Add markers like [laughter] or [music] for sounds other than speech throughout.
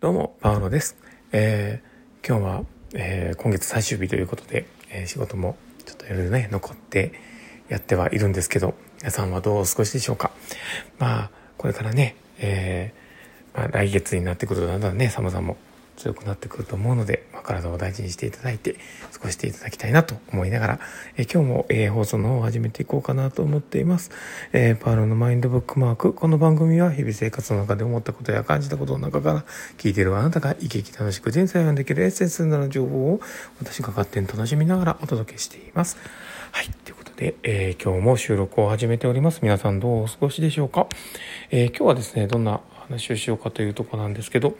どうも、パウロです。えー、今日は、えー、今月最終日ということで、えー、仕事もちょっといろいろね、残ってやってはいるんですけど、皆さんはどうお過ごしでしょうか。まあ、これからね、えー、まあ、来月になってくるとだんだんね、寒さも強くなってくると思うので、体を大事にしていただいて、過ごしていただきたいなと思いながら、え今日も、えー、放送の方を始めていこうかなと思っています。えー、パールのマインドブックマーク。この番組は日々生活の中で思ったことや感じたことの中から、聞いているあなたが生き生き楽しく人生をできるエッセンスなる情報を私が勝手に楽しみながらお届けしています。はい。ということで、えー、今日も収録を始めております。皆さんどうお過ごしでしょうか、え今日はですね、どんな話をしようかというとこなんですけど、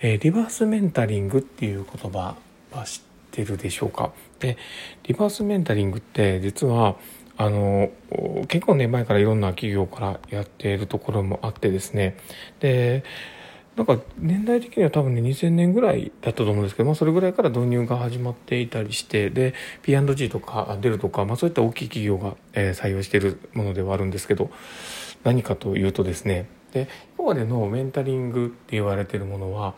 えー、リバースメンタリングっていう言葉は知ってるでしょうか？でリバースメンタリングって実はあの結構ね前からいろんな企業からやっているところもあってですね。でなんか年代的には多分ね2000年ぐらいだったと思うんですけど、まあ、それぐらいから導入が始まっていたりしてで P&G とかデルとか、まあ、そういった大きい企業が、えー、採用しているものではあるんですけど何かというとですねで今までのメンタリングって言われてるものは、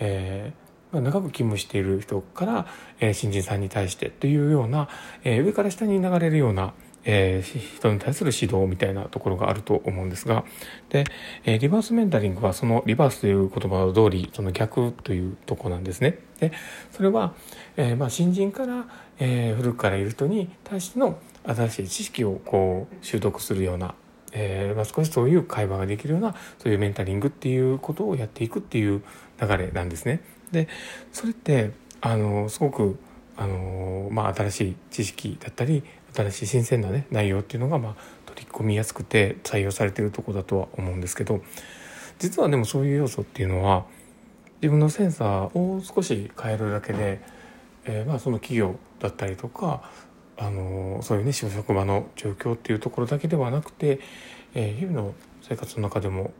えー、ま、長く勤務している人から、えー、新人さんに対してというような、えー、上から下に流れるような、えー、人に対する指導みたいなところがあると思うんですがで、えー、リバースメンタリングはそのリバースという言葉の通りその逆というとこなんですね。でそれは、えーまあ、新人から、えー、古くからいる人に対しての新しい知識をこう習得するようなえーまあ、少しそういう会話ができるようなそういうメンタリングっていうことをやっていくっていう流れなんですね。でそれってあのすごくあの、まあ、新しい知識だったり新しい新鮮な、ね、内容っていうのが、まあ、取り込みやすくて採用されてるとこだとは思うんですけど実はでもそういう要素っていうのは自分のセンサーを少し変えるだけで、えー、まあその企業だったりとかあのそういうね職場の状況っていうところだけではなくて、えー、日々の生活の中でも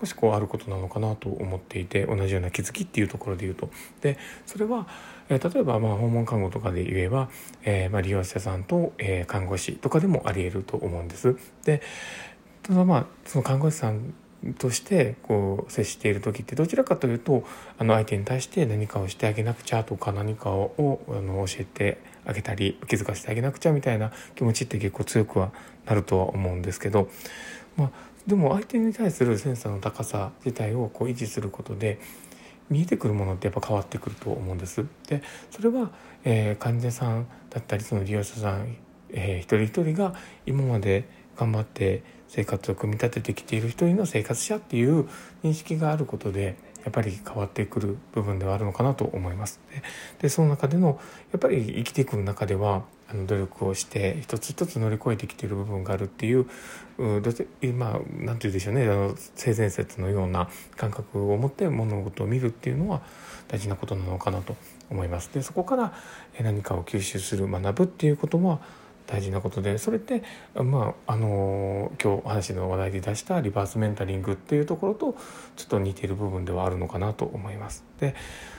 少しこうあることなのかなと思っていて同じような気づきっていうところで言うとでそれは、えー、例えばまあ訪問看護とかで言えば、えー、まあ利用者さんと、えー、看護師とかでもありえると思うんです。でただまあその看護師さんとしてこう接している時ってどちらかというとあの相手に対して何かをしてあげなくちゃとか何かをあの教えてあげたり気づかせてあげなくちゃみたいな気持ちって結構強くはなるとは思うんですけど、まあ、でも相手に対するセンサーの高さ自体をこう維持することで見えてくるものってやっぱ変わってくると思うんです。でそれは、えー、患者さんだったりその利用者さん、えー、一人一人が今まで頑張って生活を組み立ててきている一人の生活者っていう認識があることでやっぱり変わってくる部分ではあるのかなと思います。ででその中でのやっぱり生きていく中ではあの努力をして一つ一つ乗り越えてきている部分があるっていうまあ何て言うでしょうねあの性善説のような感覚を持って物事を見るっていうのは大事なことなのかなと思います。でそこから何かを吸収する学ぶっていうことは大事なことでそれってまああの今日話の話題で出したリバースメンタリングっていうところとちょっと似ている部分ではあるのかなと思います。で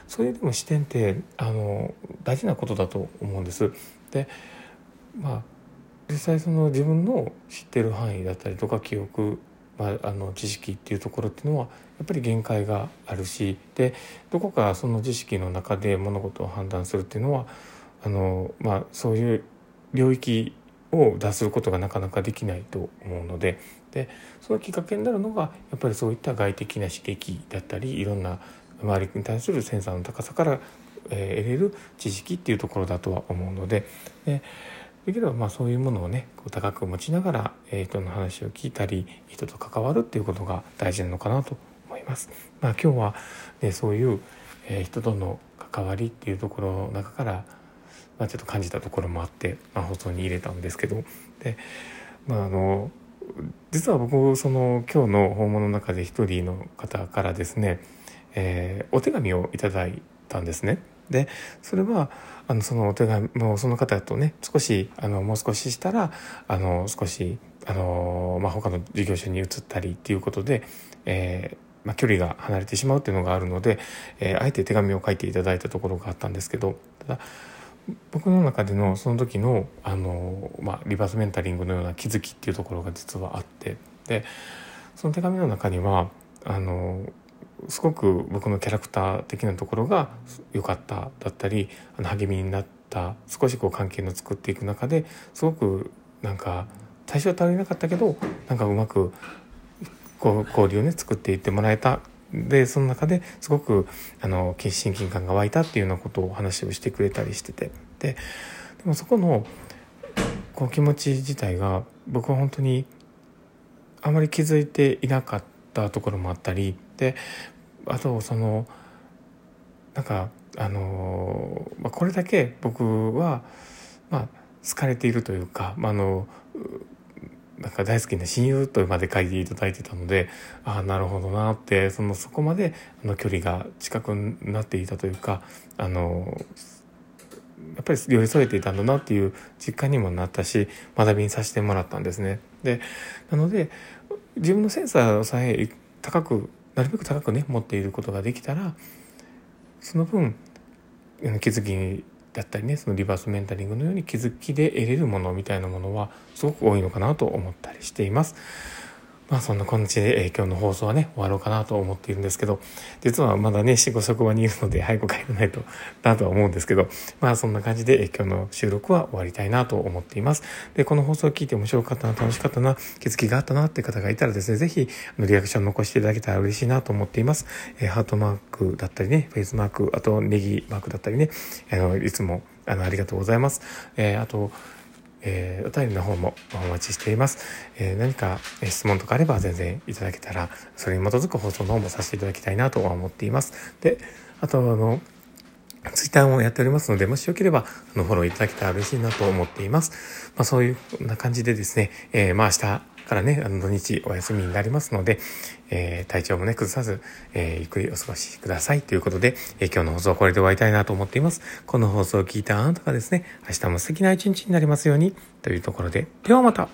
そういうでも視点ってあの大事なことだと思うんです。でまあ実際その自分の知ってる範囲だったりとか記憶まあ、あの知識っていうところっていうのはやっぱり限界があるしでどこかその知識の中で物事を判断するっていうのはあの、まあ、そういう領域を脱することがなかなかできないと思うのででそのきっかけになるのがやっぱりそういった外的な刺激だったりいろんな周りに対するセンサーの高さから、え、得れる知識っていうところだとは思うのででできればまあそういうものをねこう高く持ちながら、え、人の話を聞いたり人と関わるっていうことが大事なのかなと思います。まあ、今日は、ね、そういう、え、人との関わりっていうところの中からまあ、ちょっと感じたところもあって、まあ、放送に入れたんですけどで、まあ、あの実は僕その今日の訪問の中で一人の方からですね、えー、お手紙をいただいたんですね。でそれはあのそのお手紙もその方とね少しあのもう少ししたらあの少しあの、まあ、他の事業所に移ったりっていうことで、えーまあ、距離が離れてしまうっていうのがあるので、えー、あえて手紙を書いていただいたところがあったんですけどただ僕の中でのその時のあの、まあ、リバースメンタリングのような気づきっていうところが実はあってでその手紙の中にはあのすごく僕のキャラクター的なところが良かっただったりあの励みになった少しこう関係の作っていく中ですごくなんか最初は足りなかったけどなんかうまくこう交流をね作っていってもらえたでその中ですごくあの親近感が湧いたっていうようなことをお話をしてくれたりしてて。ででもそこのこう気持ち自体が僕は本当にあまり気づいていなかったところもあったり。であとそのなんかあの、まあ、これだけ僕はまあ好かれているというか、まあ、あのなんか大好きな親友とまで書いていただいてたのでああなるほどなってそのそこまであの距離が近くなっていたというかあのやっぱり寄り添えていたんだなっていう実感にもなったし学びにさせてもらったんですね。でなので自分のセンサーさえ高くなるべく高くね持っていることができたらその分気づきだったりねそのリバースメンタリングのように気づきで得れるものみたいなものはすごく多いのかなと思ったりしています。まあそんな感じで、えー、今日の放送はね、終わろうかなと思っているんですけど、実はまだね、仕事職場にいるので早く帰らないと [laughs] なとは思うんですけど、まあそんな感じで、えー、今日の収録は終わりたいなと思っています。で、この放送を聞いて面白かったな、楽しかったな、気づきがあったなって方がいたらですね、ぜひ、リアクション残していただけたら嬉しいなと思っています。えー、ハートマークだったりね、フェイスマーク、あとネギマークだったりね、あの、いつもあの、ありがとうございます。え、あと、えー、お便りの方もお待ちしています。えー、何か質問とかあれば全然いただけたら、それに基づく放送の方もさせていただきたいなとは思っています。で、あと、あの、ツイッターもやっておりますので、もしよければ、あの、フォローいただけたら嬉しいなと思っています。まあ、そういうな感じでですね、えー、まあ、明日、からね、あの土日お休みになりますので、えー、体調もね、崩さず、えー、ゆっくりお過ごしくださいということで、えー、今日の放送はこれで終わりたいなと思っています。この放送を聞いたあなたがですね、明日も素敵な一日になりますように、というところで、ではまた